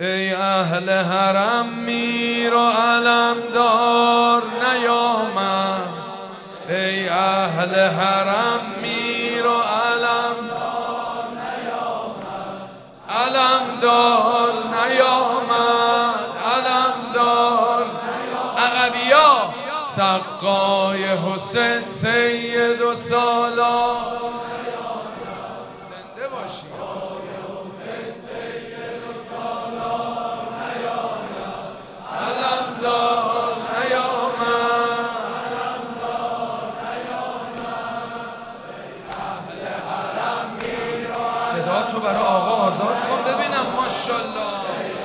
ای اهل حرم میر و علم دار نیامد. ای اهل حرم میر و علم دار علم دار نیامد علم دار عقبیا سقای حسین سید و سالار تو برای آقا آزاد کن. ببینم ماشاءالله.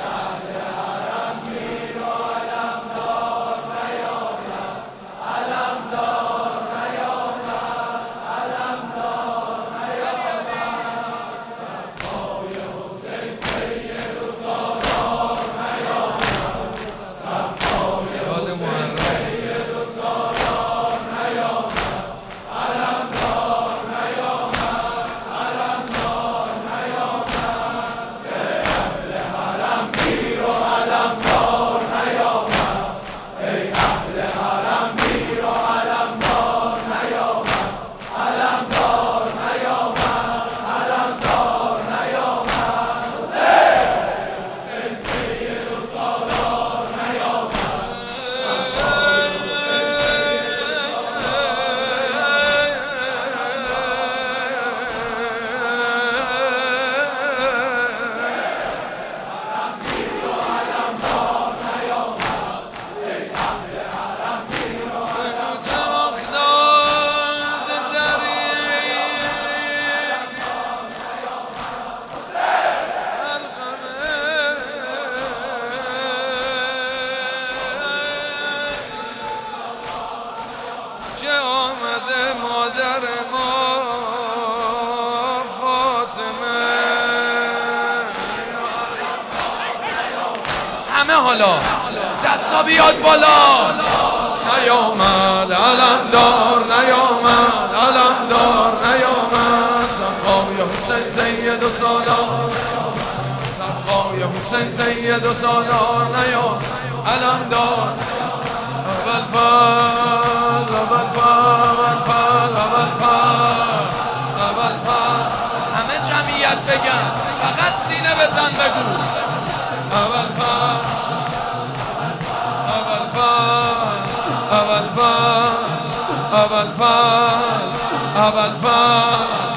همه حالا. دستا بیاد بالا. نیامد علم دار نیامد علم دار نیامد. سقای حسین سید و سالار. سقای حسین سید و سالار. نیامد علم دار اول فال اول فال اول اول فال اول همه جمعیت بگن فقط سینه بزن بگو. اول فال اول فال